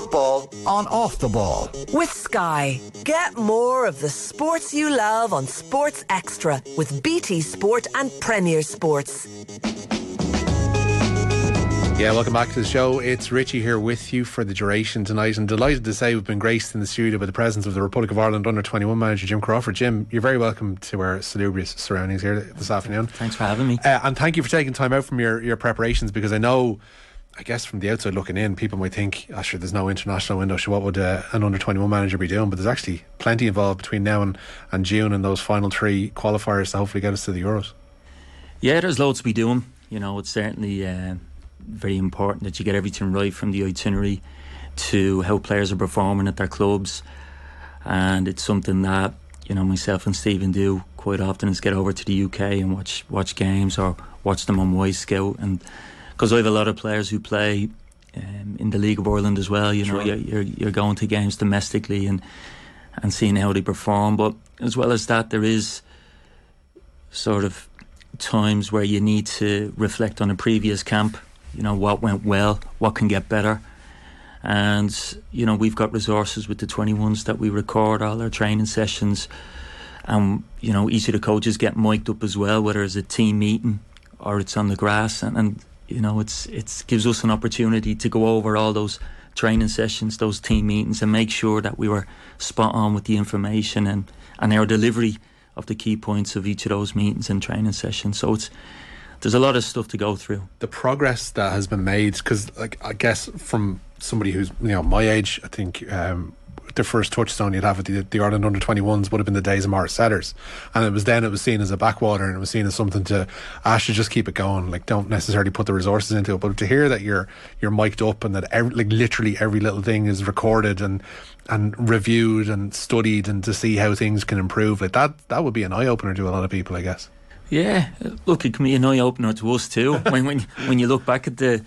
football on Off the Ball. With Sky. Get more of the sports you love on Sports Extra with BT Sport and Premier Sports. Yeah, welcome back to the show. It's Richie here with you for the duration tonight, and delighted to say we've been graced in the studio by the presence of the Republic of Ireland under 21 manager Jim Crawford. Jim, you're very welcome to our salubrious surroundings here this afternoon. Thanks for having me. Uh, and thank you for taking time out from your, your preparations because I know, I guess from the outside looking in, people might think, oh, sure, there's no international window, so what would uh, an under 21 manager be doing? But there's actually plenty involved between now and, and June and those final three qualifiers to hopefully get us to the Euros. Yeah, there's loads to be doing. You know, it's certainly. Uh, very important that you get everything right from the itinerary to how players are performing at their clubs. And it's something that, you know, myself and Stephen do quite often is get over to the UK and watch watch games or watch them on Wyscout. And because I have a lot of players who play um, in the League of Ireland as well, you know, sure. you're, you're going to games domestically and and seeing how they perform. But as well as that, there is sort of times where you need to reflect on a previous camp you know what went well, what can get better, and you know we've got resources with the 21s that we record all our training sessions, and you know each of the coaches get mic'd up as well, whether it's a team meeting or it's on the grass, and, and you know it's it's gives us an opportunity to go over all those training sessions, those team meetings, and make sure that we were spot on with the information and and our delivery of the key points of each of those meetings and training sessions. So it's there's a lot of stuff to go through. The progress that has been made, because like I guess from somebody who's you know my age, I think um, the first touchstone you'd have at the, the Ireland under 21s would have been the days of Maurice Setters. And it was then it was seen as a backwater and it was seen as something to, I should just keep it going. Like, don't necessarily put the resources into it. But to hear that you're, you're mic'd up and that every, like literally every little thing is recorded and, and reviewed and studied and to see how things can improve, like that, that would be an eye opener to a lot of people, I guess. Yeah, look, it can be an eye opener to us too when when when you look back at the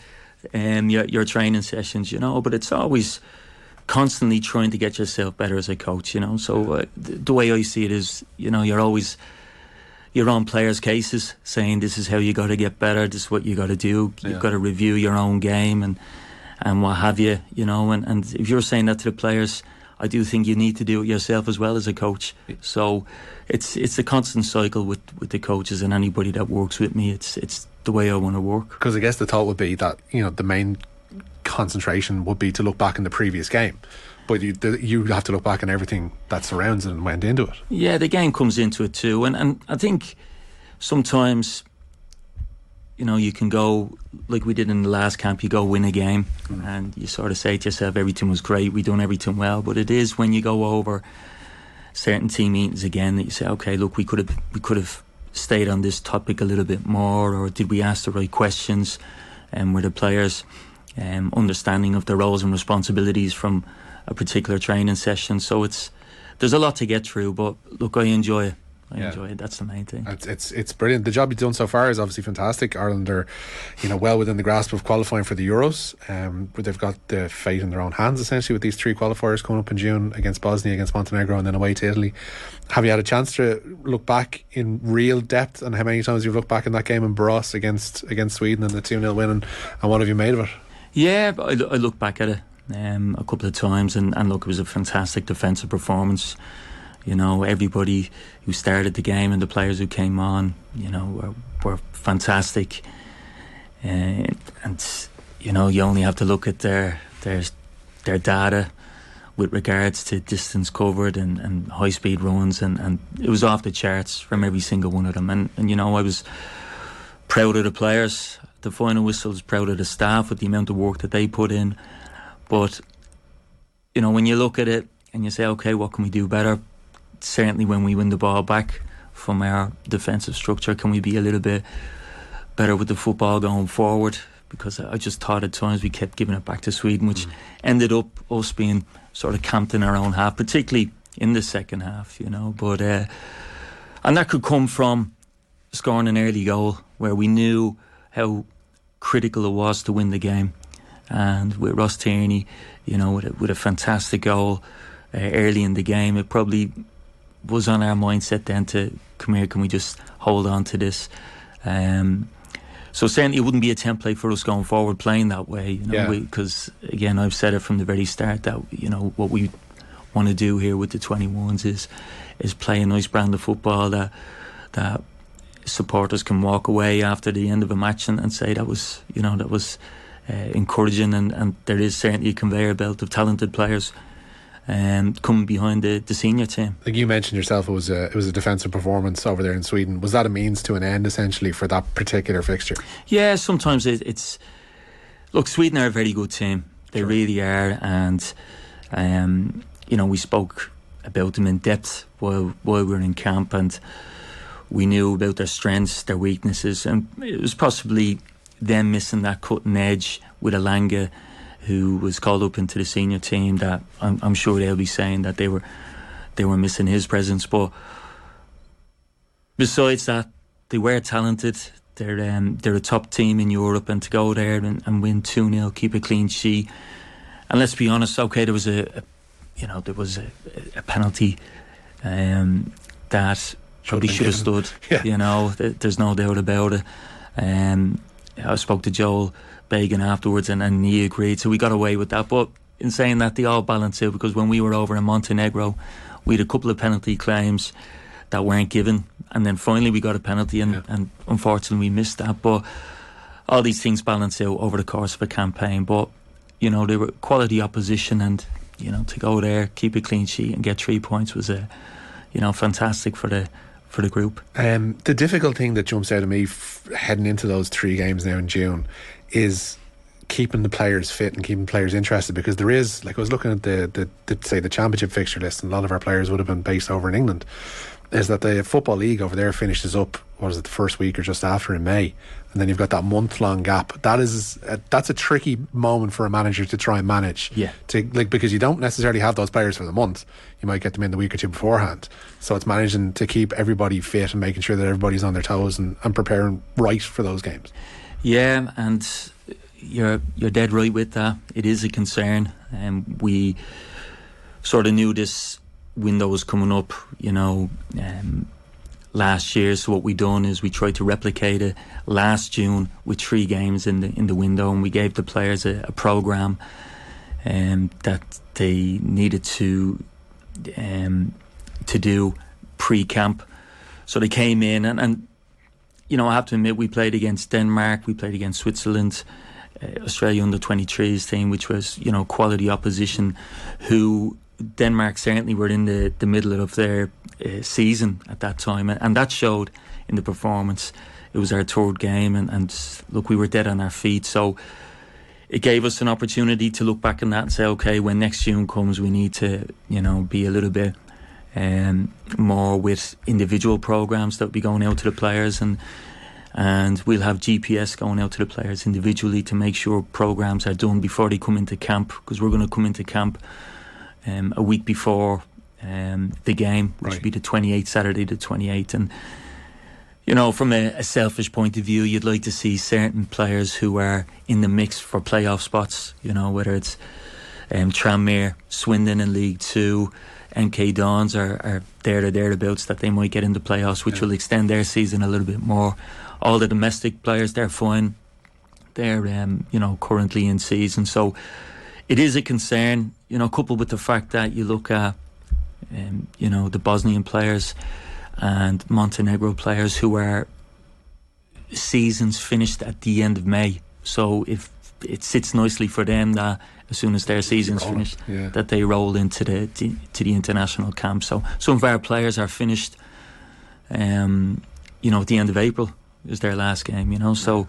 um, your your training sessions, you know. But it's always constantly trying to get yourself better as a coach, you know. So uh, the, the, way I see it is, you know, you're always you're on players' cases saying this is how you got to get better, this is what you got to do. You've yeah. got to review your own game and and what have you, you know. And and if you're saying that to the players I do think you need to do it yourself as well as a coach. So it's it's a constant cycle with, with the coaches and anybody that works with me. It's it's the way I want to work. Because I guess the thought would be that you know the main concentration would be to look back in the previous game. But you the, you have to look back on everything that surrounds it and went into it. Yeah, the game comes into it too, and and I think sometimes you know, you can go like we did in the last camp. You go win a game, mm. and you sort of say to yourself, "Everything was great. We done everything well." But it is when you go over certain team meetings again that you say, "Okay, look, we could have we could have stayed on this topic a little bit more, or did we ask the right questions?" And um, were the players um, understanding of the roles and responsibilities from a particular training session? So it's there's a lot to get through, but look, I enjoy it. I yeah. enjoy it. That's the main thing. It's, it's, it's brilliant. The job you've done so far is obviously fantastic. Ireland are, you know, well within the grasp of qualifying for the Euros. Um, but they've got the fate in their own hands essentially with these three qualifiers coming up in June against Bosnia, against Montenegro, and then away to Italy. Have you had a chance to look back in real depth and how many times you've looked back in that game in Borås against against Sweden and the two 0 win and, and what have you made of it? Yeah, I, I look back at it um, a couple of times and, and look, it was a fantastic defensive performance. You know, everybody who started the game and the players who came on, you know, were, were fantastic. Uh, and you know, you only have to look at their their their data with regards to distance covered and, and high speed runs, and, and it was off the charts from every single one of them. And, and you know, I was proud of the players. The final whistle is proud of the staff with the amount of work that they put in. But you know, when you look at it and you say, okay, what can we do better? certainly when we win the ball back from our defensive structure, can we be a little bit better with the football going forward? Because I just thought at times we kept giving it back to Sweden, which mm. ended up us being sort of camped in our own half, particularly in the second half, you know. But uh, and that could come from scoring an early goal where we knew how critical it was to win the game. And with Ross Tierney, you know, with a, with a fantastic goal uh, early in the game, it probably was on our mindset then to come here. Can we just hold on to this? Um, so certainly it wouldn't be a template for us going forward playing that way, you know, Yeah. because again, I've said it from the very start that you know what we want to do here with the 21s is is play a nice brand of football that that supporters can walk away after the end of a match and, and say that was you know that was uh, encouraging and, and there is certainly a conveyor belt of talented players um, coming behind the, the senior team. Like you mentioned yourself, it was a it was a defensive performance over there in Sweden. Was that a means to an end essentially for that particular fixture? Yeah, sometimes it, it's look. Sweden are a very good team. They Sure. really are, and um, you know we spoke about them in depth while while we were in camp, and we knew about their strengths, their weaknesses, and it was possibly them missing that cutting edge with Elanga, who was called up into the senior team. That I'm, I'm sure they'll be saying that they were they were missing his presence, but besides that, they were talented. They're um, they're a top team in Europe, and to go there and, and win two 0 keep a clean sheet, and let's be honest. Okay, there was a, a you know there was a, a penalty um, that probably should have stood. Yeah. You know, th- there's no doubt about it. Um, I spoke to Joel Bagan afterwards, and, and he agreed. So we got away with that. But in saying that, they all balance out because when we were over in Montenegro, we had a couple of penalty claims that weren't given, and then finally we got a penalty, and, Yeah. and unfortunately we missed that. But all these things balance out over the course of a campaign. But you know, they were quality opposition, and you know, to go there, keep a clean sheet, and get three points was a, you know, fantastic for the for the group. Um, the difficult thing that jumps out of me f- heading into those three games now in June is keeping the players fit and keeping players interested because there is like I was looking at the, the, the say the championship fixture list and a lot of our players would have been based over in England is that the football league over there finishes up what is it the first week or just after in May and then you've got that month long gap that is a, that's a tricky moment for a manager to try and manage Yeah. to like because you don't necessarily have those players for the month. You might get them in the week or two beforehand. So it's managing to keep everybody fit and making sure that everybody's on their toes and, and preparing right for those games. Yeah, and you're you're dead right with that. It is a concern, and we sort of knew this window was coming up. You know, um, last year. So what we done is we tried to replicate it last June with three games in the in the window, and we gave the players a, a program um, that they needed to um, to do pre-camp. So they came in and, and you know, I have to admit, we played against Denmark, we played against Switzerland, uh, Australia under 23s team, which was, you know, quality opposition, who Denmark certainly were in the, the middle of their uh, season at that time. And, and that showed in the performance. It was our third game, and, and look, we were dead on our feet. So it gave us an opportunity to look back on that and say, okay, when next June comes, we need to, you know, be a little bit um, more with individual programs that will be going out to the players and and we'll have GPS going out to the players individually to make sure programs are done before they come into camp because we're going to come into camp um, a week before um, the game, which Right. will be the 28th, Saturday the 28th. And, you know, from a, a selfish point of view, you'd like to see certain players who are in the mix for playoff spots, you know, whether it's um, Tranmere, Swindon in League Two, MK Dons are, are there or thereabouts that they might get into the playoffs, which Yeah. will extend their season a little bit more. All the domestic players, they're fine. They're, um, you know, currently in season. So it is a concern, you know, coupled with the fact that you look at, um, you know, the Bosnian players and Montenegro players who are seasons finished at the end of May. So if it sits nicely for them that as soon as their season's finished, yeah. that they roll into the to, to the international camp. So some of our players are finished. Um, you know, at the end of April is their last game. You know, so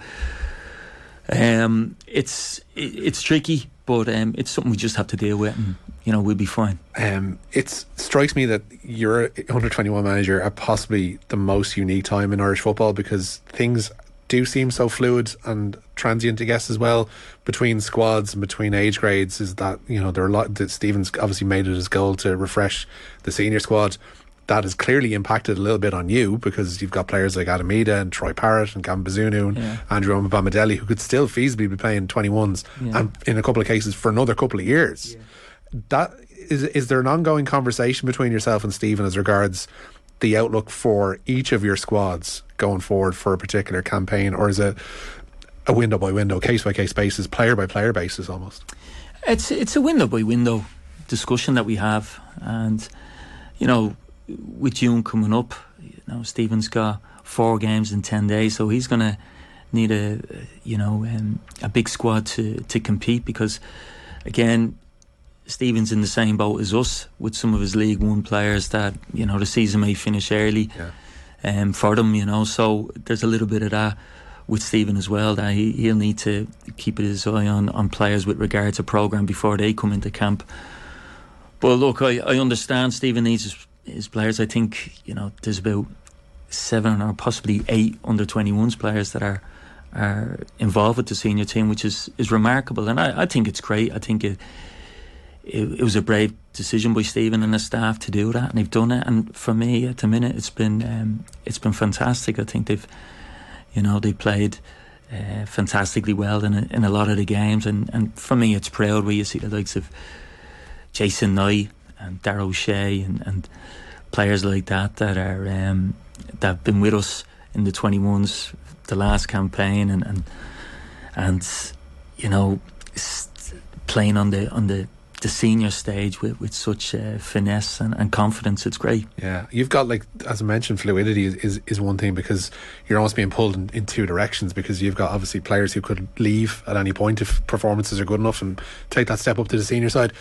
um, it's it, it's tricky, but um, it's something we just have to deal with, and you know, we'll be fine. Um, it strikes me that you're under 21 manager at possibly the most unique time in Irish football because things do seem so fluid and transient, I guess, as well between squads and between age grades. Is that you know there are a lot that Stevens obviously made it his goal to refresh the senior squad. That has clearly impacted a little bit on you because you've got players like Adam Idah and Troy Parrott and Gavin Bazunu and Yeah. Andrew Omobamidele who could still feasibly be playing 21s Yeah. and in a couple of cases for another couple of years that is is there an ongoing conversation between yourself and Stephen as regards the outlook for each of your squads going forward for a particular campaign, or is it a window by window, case by case basis, player by player basis almost? It's it's a window by window discussion that we have, and you know, with June coming up, you know, Stephen's got four games in ten days, so he's gonna need a you know um, a big squad to to compete because again. Stephen's in the same boat as us with some of his League One players that you know the season may finish early Yeah. um, for them, you know. So there's a little bit of that with Stephen as well that he, he'll need to keep his eye on, on players with regard to program before they come into camp. But look, I, I understand Stephen needs his, his players. I think you know there's about seven or possibly eight under 21s players that are are involved with the senior team, which is is remarkable, and I, I think it's great. I think it, it it was a brave decision by Stephen and his staff to do that, and they've done it. And for me, at the minute, it's been um, it's been fantastic. I think they've you know they played uh, fantastically well in a, in a lot of the games, and, and for me, it's proud where you see the likes of Jason Knight and Dara O'Shea and, and players like that that are um, that have been with us in the twenty ones the last campaign and and and you know playing on the on the the senior stage with, with such uh, finesse and, and confidence it's great Yeah, you've got like as I mentioned, fluidity is, is, is one thing because you're almost being pulled in, in two directions because you've got obviously players who could leave at any point if performances are good enough and take that step up to the senior side.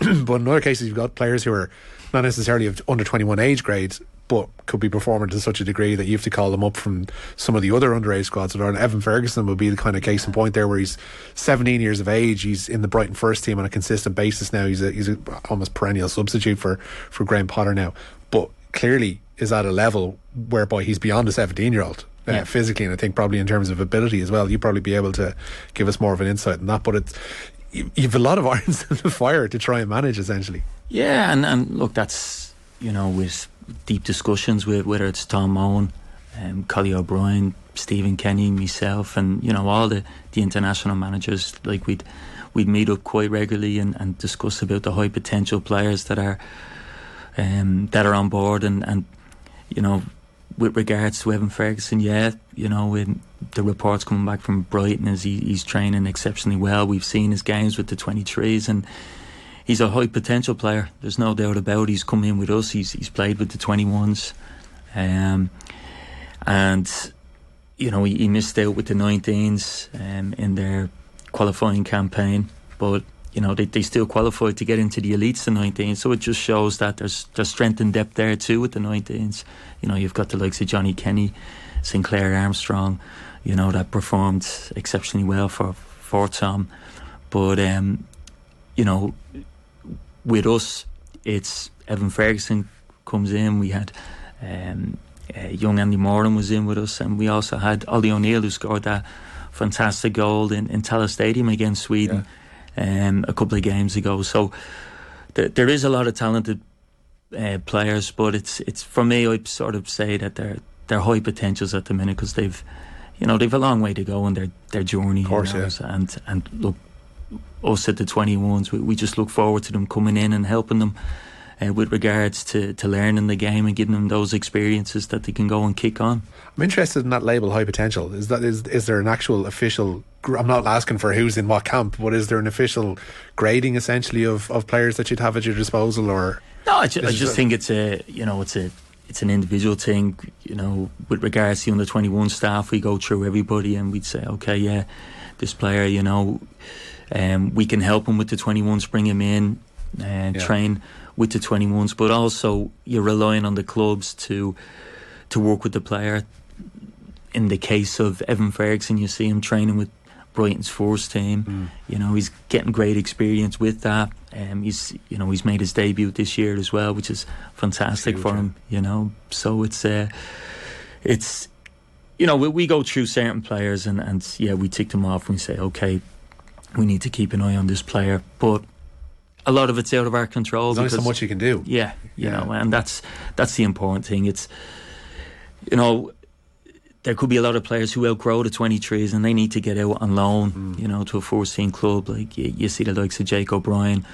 but in other cases, you've got players who are not necessarily of under 21 age grades, but could be performing to such a degree that you have to call them up from some of the other underage squads. And Evan Ferguson would be the kind of case in point there, where he's 17 years of age. He's in the Brighton first team on a consistent basis now. He's a, he's a almost perennial substitute for for Graham Potter now, but clearly is at a level whereby he's beyond a 17 year old. Uh, Yeah. physically, and I think probably in terms of ability as well, You'd probably be able to give us more of an insight in that. But it's you, you've a lot of irons in the fire to try and manage, essentially. Yeah, and, and look, that's you know with deep discussions with whether it's Tom Mohan, um, Collie O'Brien, Stephen Kenny, myself, and you know all the, the international managers. Like we'd we'd meet up quite regularly and, and discuss about the high potential players that are um, that are on board, and, and you know with regards to Evan Ferguson, yeah, you know when the reports coming back from Brighton is he, he's training exceptionally well. We've seen his games with the 23s and he's a high potential player. There's no doubt about. it. He's come in with us. He's he's played with the 21s, um, and you know he, he missed out with the 19s um, in their qualifying campaign, but you know they, they still qualified to get into the elites the 19s. So it just shows that there's there's strength and depth there too with the 19s. You know you've got the likes of Johnny Kenny, Sinclair Armstrong, you know that performed exceptionally well for for Tom, but um, you know with us, it's Evan Ferguson comes in. We had um, uh, young Andy Moran was in with us, and we also had Ollie O'Neill who scored that fantastic goal in, in Tallaght Stadium against Sweden um, a couple of games ago. So th- there is a lot of talented uh, players, but it's it's for me. I sort of say that they're they're high potentials at the minute because they've you know they've a long way to go in their their journey. Of course, you know, yeah. and and look us at the 21s, we, we just look forward to them coming in and helping them uh, with regards to, to learning the game and giving them those experiences that they can go and kick on. I'm interested in that label, high potential. Is that is is there an actual official? I'm not asking for who's in what camp, but is there an official grading essentially of, of players that you'd have at your disposal, or No, I, ju- I just a- think it's a you know it's a it's an individual thing. You know, with regards to the under twenty one staff, we go through everybody and we'd say, okay, yeah, this player, you know, um, we can help him with the twenty ones, bring him in, and Yeah. train with the twenty ones. But also, you're relying on the clubs to to work with the player. In the case of Evan Ferguson, you see him training with Brighton's first team. You know, he's getting great experience with that. Um, he's you know he's made his debut this year as well, which is fantastic Huge, for yeah. him. You know, so it's uh, it's you know we, we go through certain players and and yeah we tick them off and we say okay we need to keep an eye on this player, but a lot of it's out of our control. there's only so much you can do? yeah, you Yeah. know, and that's that's the important thing. It's you know there could be a lot of players who outgrow the 23s and they need to get out on loan, Mm. you know, to a first team club. Like you, you see the likes of Jake O'Brien,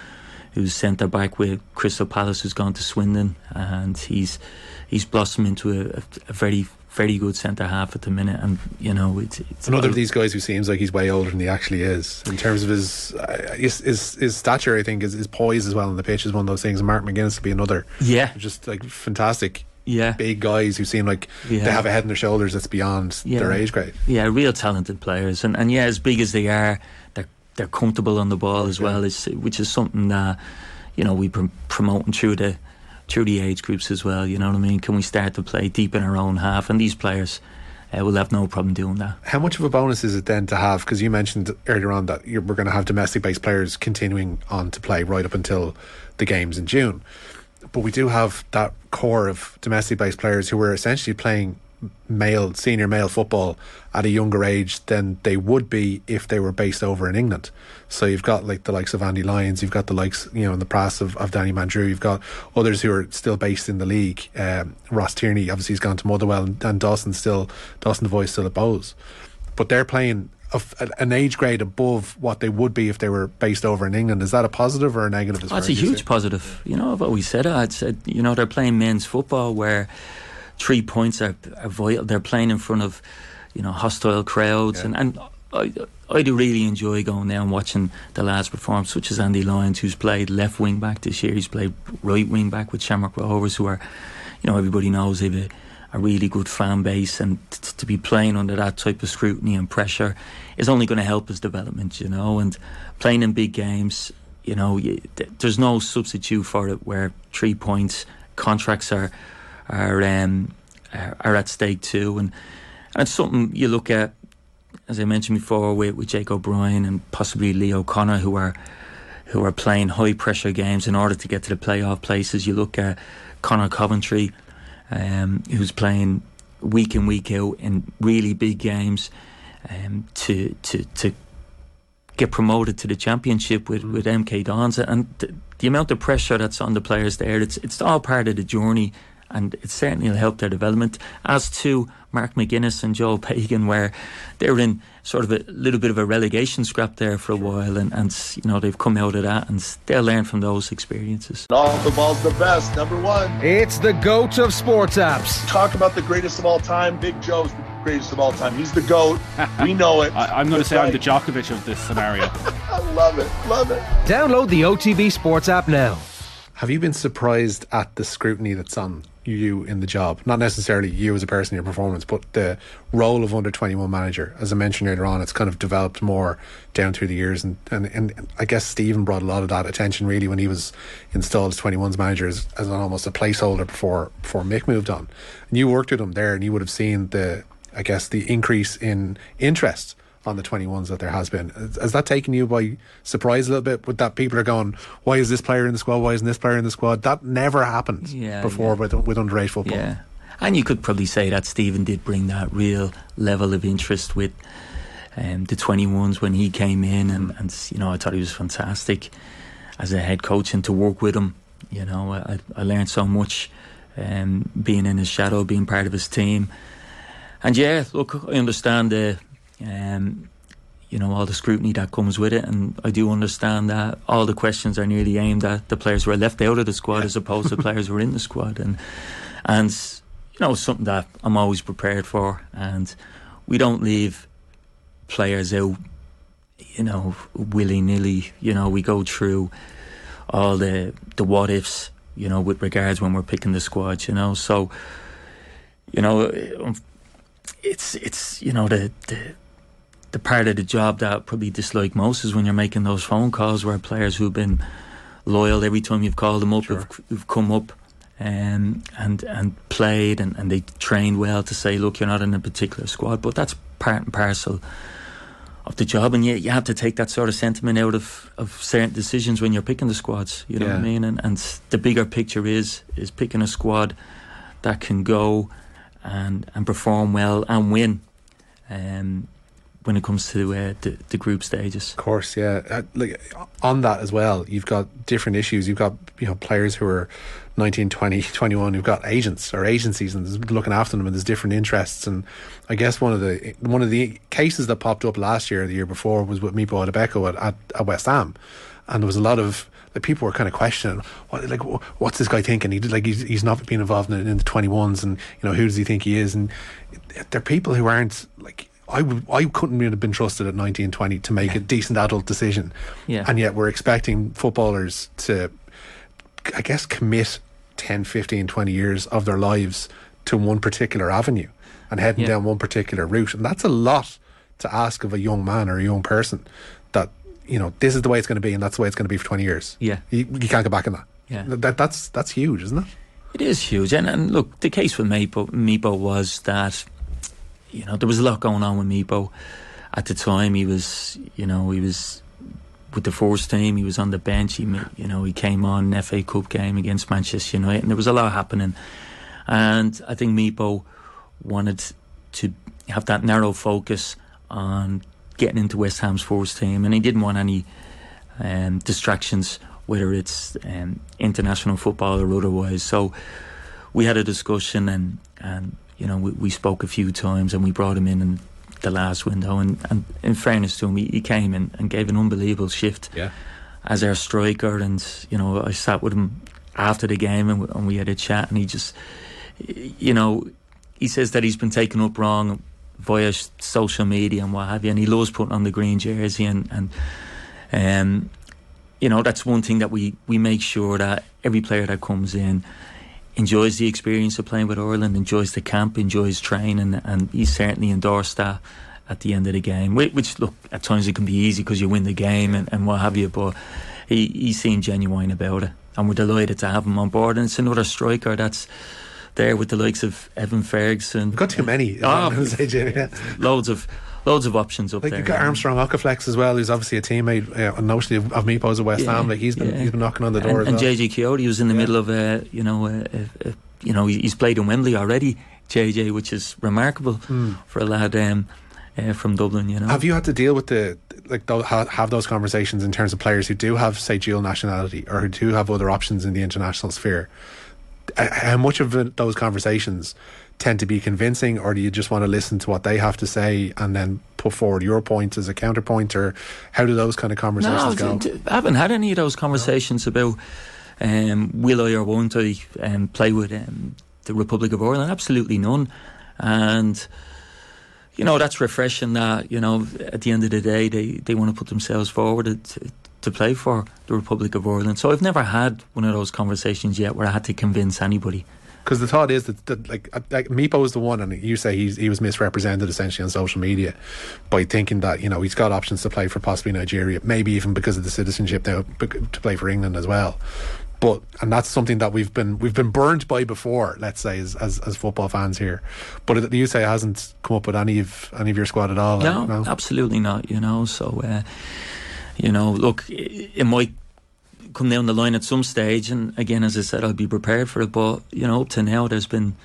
who's centre back with Crystal Palace, who's gone to Swindon, and he's he's blossomed into a, a very very good centre half at the minute, and you know it's, it's another of these guys who seems like he's way older than he actually is in terms of his uh, his, his, his stature. I think is his poise as well on the pitch is one of those things. Mark McGuinness will be another. Yeah, just like fantastic. Yeah, big guys who seem like yeah. they have a head on their shoulders that's beyond yeah. their age grade. Yeah, real talented players, and and yeah, as big as they are, they're they're comfortable on the ball as well, which is something that you know we pr- promoting through the through the age groups as well. You know what I mean? Can we start to play deep in our own half? And these players uh, will have no problem doing that. How much of a bonus is it then to have? Because you mentioned earlier on that we're going to have domestic based players continuing on to play right up until the games in June. But we do have that core of domestic based players who are essentially playing male senior male football at a younger age than they would be if they were based over in England. So you've got like the likes of Andy Lyons, you've got the likes you know in the past of, of Danny Mandroiu, you've got others who are still based in the league. Um, Ross Tierney obviously has gone to Motherwell, and, and Dawson still Dawson Devoy still at Bohs, but they're playing an age grade above what they would be if they were based over in England. Is that a positive or a negative? As That's a huge positive. You know, I've always said it. I'd said, you know, they're playing men's football where three points are, are vital. They're playing in front of, you know, hostile crowds, yeah. and and I I do really enjoy going there and watching the lads perform, such as Andy Lyons, who's played left wing back this year. He's played right wing back with Shamrock Rovers, who are, you know, everybody knows they've a, really good fan base, and t- to be playing under that type of scrutiny and pressure is only going to help his development, you know, and playing in big games. You know, you, th- there's no substitute for it. Where three points contracts are are um, are, at stake too, and and it's something you look at, as I mentioned before, with, with Jake O'Brien and possibly Lee O'Connor, who are who are playing high pressure games in order to get to the playoff places. You look at Conor Coventry, um, who's playing week in week out in really big games um, to to to get promoted to the championship with, with MK Dons. And the, the amount of pressure that's on the players there it's it's all part of the journey and it certainly will help their development. As to Mark McGuinness and Joel Bagan, where they were in sort of a little bit of a relegation scrap there for a while, and, and you know they've come out of that, and they'll learn from those experiences. Off the ball's the best, number one. It's the goat of sports apps. Talk about the greatest of all time. Big Joe's the greatest of all time. He's the goat. we know it. I, am going to say right. I'm the Djokovic of this scenario. I love it. Love it. Download the OTB Sports app now. Have you been surprised at the scrutiny that's on you in the job? Not necessarily you as a person, your performance, but the role of under 21 manager. As I mentioned earlier on, it's kind of developed more down through the years. And, and, and I guess Stephen brought a lot of that attention really when he was installed as 21's manager as, as almost a placeholder before, before Mick moved on. And you worked with him there and you would have seen the, I guess, the increase in interest on the 21s that there has been. Has that taken you by surprise a little bit with that people are going, why is this player in the squad? Why isn't this player in the squad? That never happened yeah, before yeah. with, with underage football. Yeah. And you could probably say that Stephen did bring that real level of interest with um, the 21s when he came in. And, and, you know, I thought he was fantastic as a head coach and to work with him. You know, I, I learned so much um, being in his shadow, being part of his team. And yeah, look, I understand the um, you know, all the scrutiny that comes with it. And I do understand that all the questions are nearly aimed at the players who are left out of the squad as opposed to players who are in the squad. And, and, you know, something that I'm always prepared for. And we don't leave players out, you know, willy nilly. You know, we go through all the, the what ifs, you know, with regards when we're picking the squad, you know. So, you know, it's, it's, you know, the, the, the part of the job that I probably dislike most is when you're making those phone calls where players who've been loyal every time you've called them up, sure. have, have come up um, and and played and, and they trained well to say, look, you're not in a particular squad, but that's part and parcel of the job, and you you have to take that sort of sentiment out of, of certain decisions when you're picking the squads. You know yeah. what I mean? And and the bigger picture is is picking a squad that can go and and perform well and win. Um, when it comes to uh, the, the group stages. Of course, yeah. Uh, like on that as well, you've got different issues. You've got you know players who are 19, 20, 21 who've got agents or agencies and looking after them, and there's different interests. And I guess one of the one of the cases that popped up last year, or the year before, was with Mipo Odubeko at, at, at West Ham, and there was a lot of like people were kind of questioning, what, like, what's this guy thinking? He like he's, he's not been involved in, in the twenty ones, and you know who does he think he is? And there are people who aren't like. I, would, I couldn't have been trusted at 19 20 to make a decent adult decision. Yeah. And yet we're expecting footballers to, I guess, commit 10, 15, 20 years of their lives to one particular avenue and heading Yeah. down one particular route. And that's a lot to ask of a young man or a young person that, you know, this is the way it's going to be and that's the way it's going to be for 20 years. Yeah. You, you can't go back on that. Yeah. That, that's, that's huge, isn't it? It is huge, and, and look, the case with Mipo, Mipo was that you know there was a lot going on with Mipo at the time. He was, you know, he was with the first team. He was on the bench. He, you know, he came on an FA Cup game against Manchester United, and there was a lot happening. And I think Mipo wanted to have that narrow focus on getting into West Ham's first team, and he didn't want any um, distractions, whether it's um, international football or otherwise. So we had a discussion, and and you know we, we spoke a few times, and we brought him in in the last window. And, and in fairness to him, he, he came in and gave an unbelievable shift Yeah. as our striker. And you know, I sat with him after the game, and, we- and we had a chat, and he just, you know, he says that he's been taken up wrong via social media and what have you, and he loves putting on the green jersey and and um, you know that's one thing that we we make sure that every player that comes in enjoys the experience of playing with Ireland, enjoys the camp, enjoys training, and he certainly endorsed that at the end of the game. Which, look, at times it can be easy because you win the game and, and what have you, but he he seemed genuine about it, and we're delighted to have him on board. And it's another striker that's there with the likes of Evan Ferguson. We've got too many. Oh, I'm gonna say, Jimmy, yeah. loads of loads of options up Like there. you've got Armstrong Oko-Flex as well, who's obviously a teammate, uh, unnotionally of, of Mipo's at West Yeah, Ham. Like he's been yeah. he's been knocking on the door and, and well. JJ Kayode was in the Yeah. middle of a, you know, a, a, a, you know, he's played in Wembley already. JJ, which is remarkable for a lad um, uh, from Dublin. You know. Have you had to deal with the like have those conversations in terms of players who do have say dual nationality or who do have other options in the international sphere? Uh, How much of those conversations tend to be convincing, or do you just want to listen to what they have to say and then put forward your point as a counterpoint, or how do those kind of conversations go? d- d- I haven't had any of those conversations about um, will I or won't I um, play with um, the Republic of Ireland. Absolutely none, and you know that's refreshing. That you know at the end of the day they, they want to put themselves forward to, to play for the Republic of Ireland. So I've never had one of those conversations yet where I had to convince anybody. Because the thought is that, that like, like Mipo is the one, and you say he's, he was misrepresented essentially on social media by thinking that you know he's got options to play for possibly Nigeria, maybe even because of the citizenship now to play for England as well. But and that's something that we've been we've been burnt by before. Let's say as as, as football fans here, but it, you say hasn't come up with any of any of your squad at all. No, absolutely not. You know, so uh, you know, look, it, it might come down the line at some stage, and again, as I said, I'll be prepared for it. But you know, up to now, there's been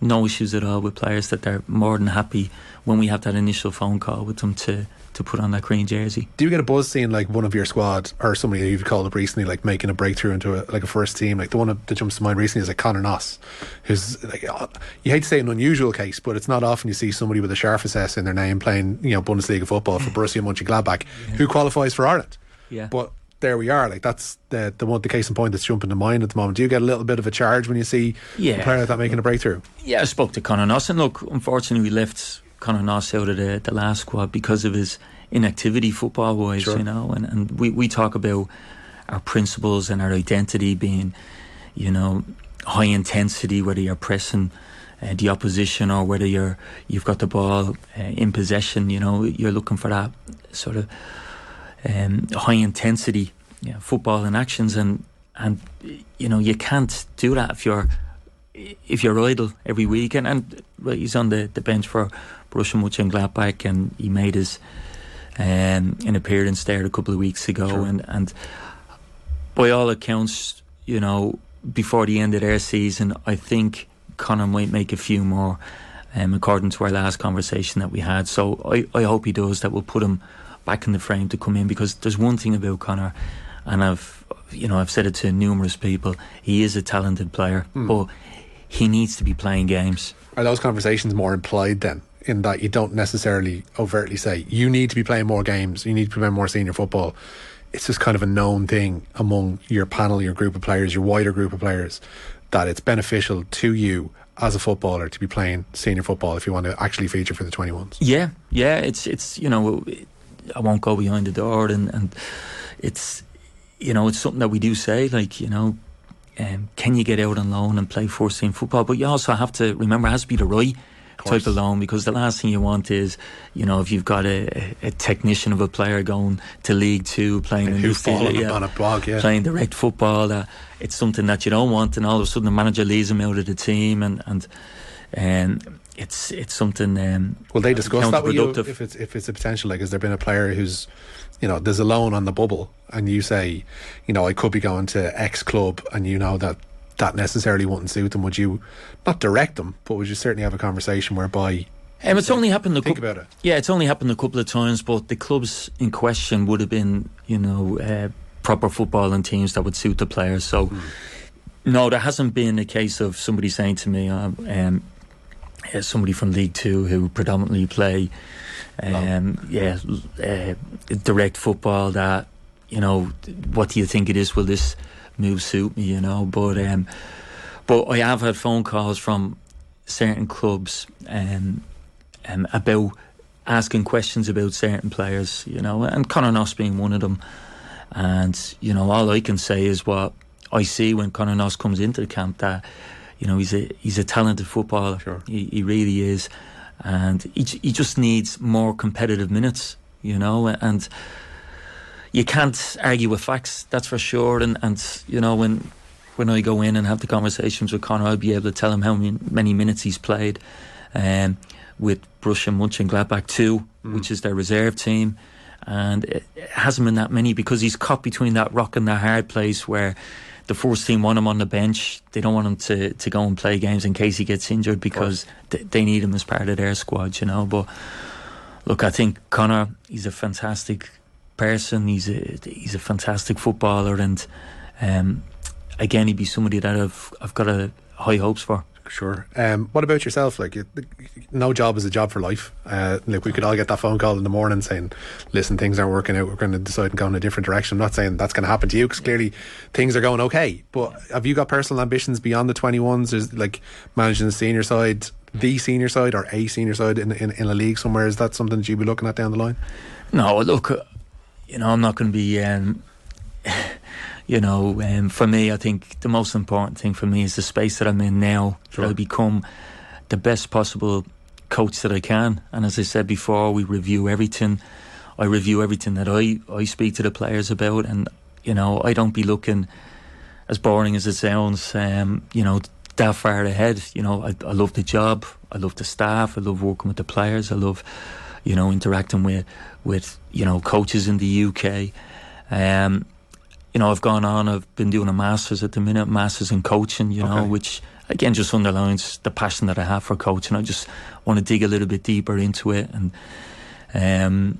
no issues at all with players that they're more than happy when we have that initial phone call with them to to put on that green jersey. Do you get a buzz seeing like one of your squad or somebody you've called up recently, like making a breakthrough into a, like a first team? Like the one that jumps to mind recently is like Conor Noss, who's like uh, you hate to say an unusual case, but it's not often you see somebody with a scharfes S in their name playing you know Bundesliga football for Borussia Mönchengladbach who qualifies for Ireland. Yeah. But there we are. Like that's the the one the case in point that's jumping to mind at the moment. Do you get a little bit of a charge when you see Yeah. a player like that making a breakthrough? Yeah, I spoke to Conor Noss, and look, unfortunately, we left Conor Noss out of the, the last squad because of his inactivity football wise, Sure. you know. And, and we, we talk about our principles and our identity being, you know, high intensity, whether you're pressing uh, the opposition or whether you're you've got the ball uh, in possession. You know, you're looking for that sort of um, high intensity yeah, football and actions, and and you know you can't do that if you're if you're idle every week. And, and well, he's on the, the bench for Borussia Mönchengladbach, and he made his um, an appearance there a couple of weeks ago, Sure. and and by all accounts, you know, before the end of their season, I think Conor might make a few more. Um, according to our last conversation that we had, so I, I hope he does. That will put him back in the frame to come in because there's one thing about Conor, and I've you know I've said it to numerous people. He is a talented player, hmm. but he needs to be playing games. Are those conversations more implied then? In that you don't necessarily overtly say you need to be playing more games, you need to be playing more senior football. it's just kind of a known thing among your panel, your group of players, your wider group of players, that it's beneficial to you as a footballer to be playing senior football if you want to actually feature for the 21s. Yeah, yeah, it's it's you know, I won't go behind the door, and and it's you know, it's something that we do say, like you know, um, can you get out on loan and play first team football? But you also have to remember it has to be the right type of loan because the last thing you want is, you know, if you've got a, a technician of a player going to League Two playing in who this yeah, on a bog, yeah. playing direct football, that it's something that you don't want, and all of a sudden the manager leaves him out of the team, and and and it's it's something. Um, Will they discuss that with you if it's if it's a potential? Like, has there been a player who's, you know, there's a loan on the bubble, and you say, you know, I could be going to X club, and you know that that necessarily wouldn't suit them. Would you not direct them, but would you certainly have a conversation whereby Um, it's only happened a couple. about it. Yeah, it's only happened a couple of times, but the clubs in question would have been, you know, uh, proper footballing teams that would suit the players. So, Hmm. no, there hasn't been a case of somebody saying to me, um, um, uh, somebody from League Two who predominantly play, um, yeah, uh, direct football. That you know, what do you think it is? Will this move suit me? You know, but um, but I have had phone calls from certain clubs um, um, about asking questions about certain players, you know, and Conor Noss being one of them. And, you know, all I can say is what I see when Conor Noss comes into the camp that, you know, he's a he's a talented footballer. Sure. He, he really is. And he, he just needs more competitive minutes, you know, and you can't argue with facts, that's for sure. And, and you know, when when I go in and have the conversations with Conor, I'll be able to tell him how many, minutes he's played um, with Borussia Mönchengladbach too, which is their reserve team. And it, it hasn't been that many because he's caught between that rock and that hard place where the first team want him on the bench. They don't want him to, to go and play games in case he gets injured because th- they need him as part of their squad, you know. But look, I think Conor, he's a fantastic person. He's a he's a fantastic footballer, and um, again, he'd be somebody that I've I've got a high hopes for. Sure. Um, what about yourself? Like, it, no job is a job for life. Uh, like, we could all get that phone call in the morning saying, "Listen, things aren't working out. We're going to decide and go in a different direction." I'm not saying that's going to happen to you because clearly things are going okay. But have you got personal ambitions beyond the 21s? Is like managing the senior side, the senior side, or a senior side in in, in a league somewhere? Is that something that you'd be looking at down the line? No, look, you know, I'm not going to be. Um, you know, um, for me, I think the most important thing for me is the space that I'm in now. Sure. That I become the best possible coach that I can. And as I said before, we review everything. I review everything that I, I speak to the players about, and you know, I don't be looking as boring as it sounds. Um, you know, that far ahead. You know, I, I love the job. I love the staff. I love working with the players. I love, you know, interacting with with you know coaches in the UK. Um, you know, I've gone on. I've been doing a masters at the minute, masters in coaching. You know, Okay. which again just underlines the passion that I have for coaching. I just want to dig a little bit deeper into it, and um,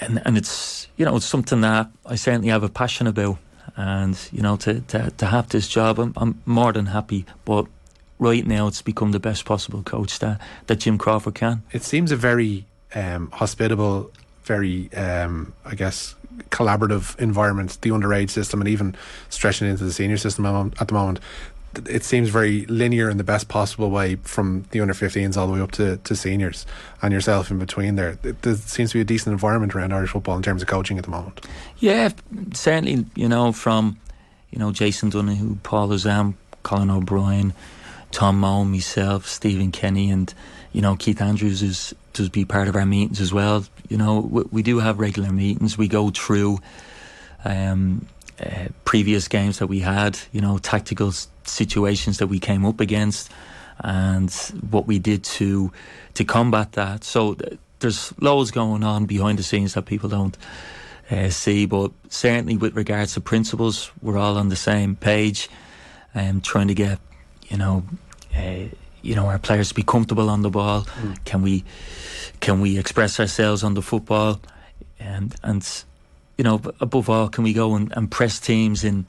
and and it's you know it's something that I certainly have a passion about. And you know, to to, to have this job, I'm, I'm more than happy. But right now, it's become the best possible coach that that Jim Crawford can. It seems a very um, hospitable, very, um, I guess, collaborative environment, the underage system, and even stretching into the senior system at the moment. It seems very linear in the best possible way from the under 15s all the way up to, to seniors and yourself in between there. There seems to be a decent environment around Irish football in terms of coaching at the moment. Yeah, certainly. You know, from you know Jason Donahue, Paul Osam, Colin O'Brien, Tom Moe, myself, Stephen Kenny, and you know Keith Andrews is does be part of our meetings as well. You know, we, we do have regular meetings. We go through um, uh, previous games that we had. You know, tactical situations that we came up against, and what we did to to combat that. So. Th- there's loads going on behind the scenes that people don't uh, see, but certainly with regards to principles, we're all on the same page, um, trying to get, you know, uh, you know, our players to be comfortable on the ball. Can we, can we express ourselves on the football, and and, you know, above all, can we go and, and press teams in,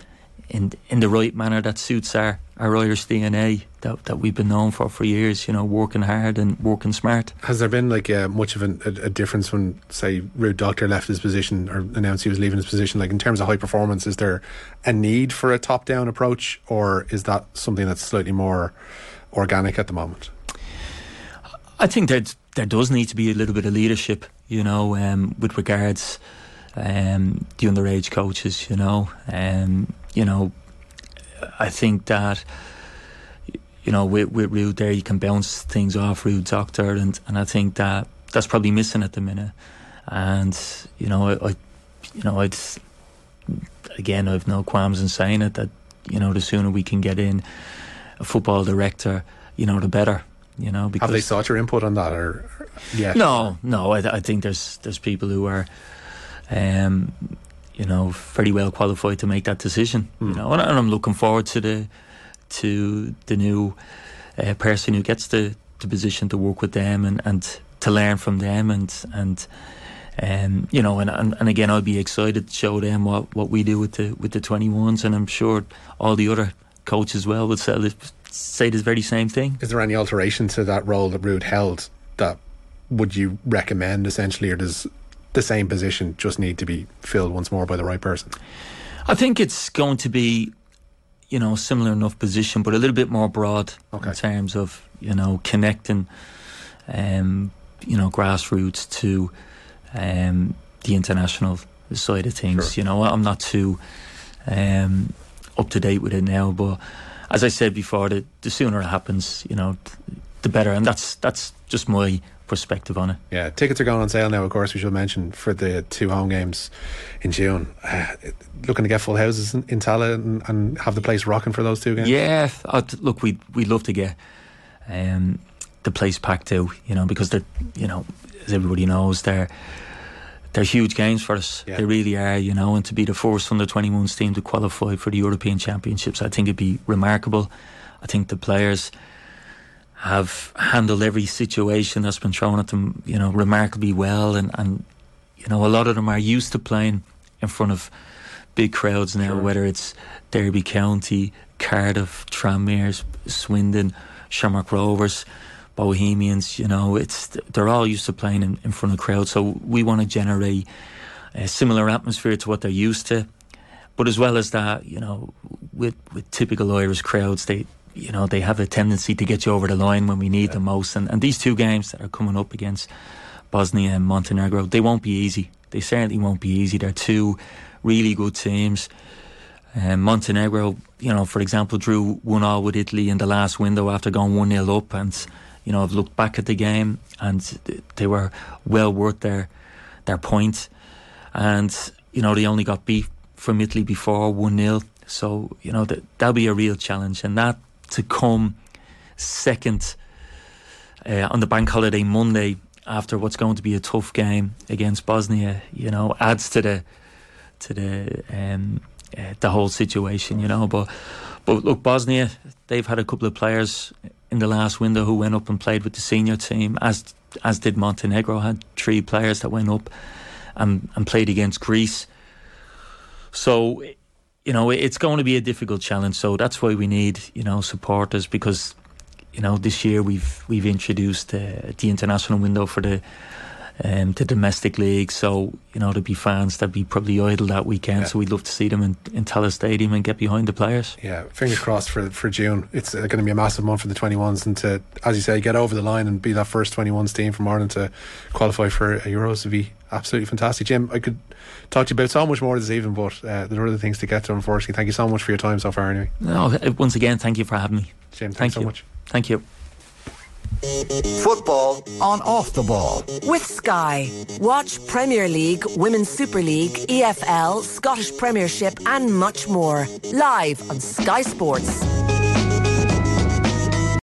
in in the right manner that suits our our Irish DNA that, that we've been known for for years. You know, working hard and working smart. Has there been like uh, much of an, a, a, difference when, say, Ruud Dokter left his position or announced he was leaving his position? Like in terms of high performance, is there a need for a top-down approach, or is that something that's slightly more organic at the moment? I think that there does need to be a little bit of leadership, you know, um, with regards um, the underage coaches, you know, um, you know, I think that you know with with Ruud there you can bounce things off Ruud Dokter and and I think that that's probably missing at the minute and you know I, I you know I'd again I've no qualms in saying it that you know the sooner we can get in a football director you know the better you know because have they sought your input on that or yeah no no I, I think there's there's people who are um you know, very well qualified to make that decision. Mm. You hmm. know, and, and, I'm looking forward to the to the new uh, person who gets the, the position to work with them and, and to learn from them and and um, you know, and, and, and again, I'll be excited to show them what, what we do with the with the 21s, and I'm sure all the other coaches as well would say, say the very same thing. Is there any alteration to that role that Ruud held that would you recommend essentially, or does the same position just need to be filled once more by the right person? I think it's going to be, you know, similar enough position, but a little bit more broad okay. in terms of you know connecting, um, you know, grassroots to um, the international side of things. Sure. You know, I'm not too um, up to date with it now, but as I said before, the, the sooner it happens, you know, the better, and that's that's just my perspective on it. Yeah, tickets are going on sale now. Of course, we should mention for the two home games in June. Uh, looking to get full houses in, in Tallaght and, and, have the place rocking for those two games. Yeah, I'd, look, we we'd love to get um, the place packed out. You know, because they're you know, as everybody knows, they're they're huge games for us. Yeah. They really are, you know, and to be the first under 21s team to qualify for the European Championships, I think it'd be remarkable. I think the players have handled every situation that's been thrown at them, you know, remarkably well. And, and you know, a lot of them are used to playing in front of big crowds now, sure. whether it's Derby County, Cardiff, Tranmere's, Swindon, Shamrock Rovers, Bohemians. You know, it's they're all used to playing in, in front of crowds. So we want to generate a similar atmosphere to what they're used to. But as well as that, you know, with with typical Irish crowds, they you know, they have a tendency to get you over the line when we need yeah. them most. And, and these two games that are coming up against Bosnia and Montenegro, they won't be easy. They certainly won't be easy. They're two really good teams. Um, Montenegro, you know, for example, drew one all with Italy in the last window after going one 0 up, and you know, I've looked back at the game and they were well worth their their point. And you know, they only got beat from Italy before one 0 so you know that that'll be a real challenge, and that to come second uh, on the bank holiday Monday after what's going to be a tough game against Bosnia, you know, adds to the to the um, uh, the whole situation, you know. But but look, Bosnia, they've had a couple of players in the last window who went up and played with the senior team, as as did Montenegro. Had three players that went up and and played against Greece. So you know, it's going to be a difficult challenge. So that's why we need, you know, supporters because, you know, this year we've we've introduced uh, the international window for the um, the domestic league. So you know, there'd be fans that'd be probably idle that weekend. Yeah. So we'd love to see them in, in Stadium and get behind the players. Yeah, fingers crossed for for June. It's uh, going to be a massive month for the 21s and to, as you say, get over the line and be that first 21s team from Ireland to qualify for Euros would be absolutely fantastic. Jim, I could talk to you about so much more this evening, but uh, there are other things to get to. Unfortunately, thank you so much for your time so far. Anyway, no, once again, thank you for having me. Jim, thanks thank so you. much. Thank you. Football on off the ball. With Sky. Watch Premier League, Women's Super League, EFL, Scottish Premiership, and much more. Live on Sky Sports.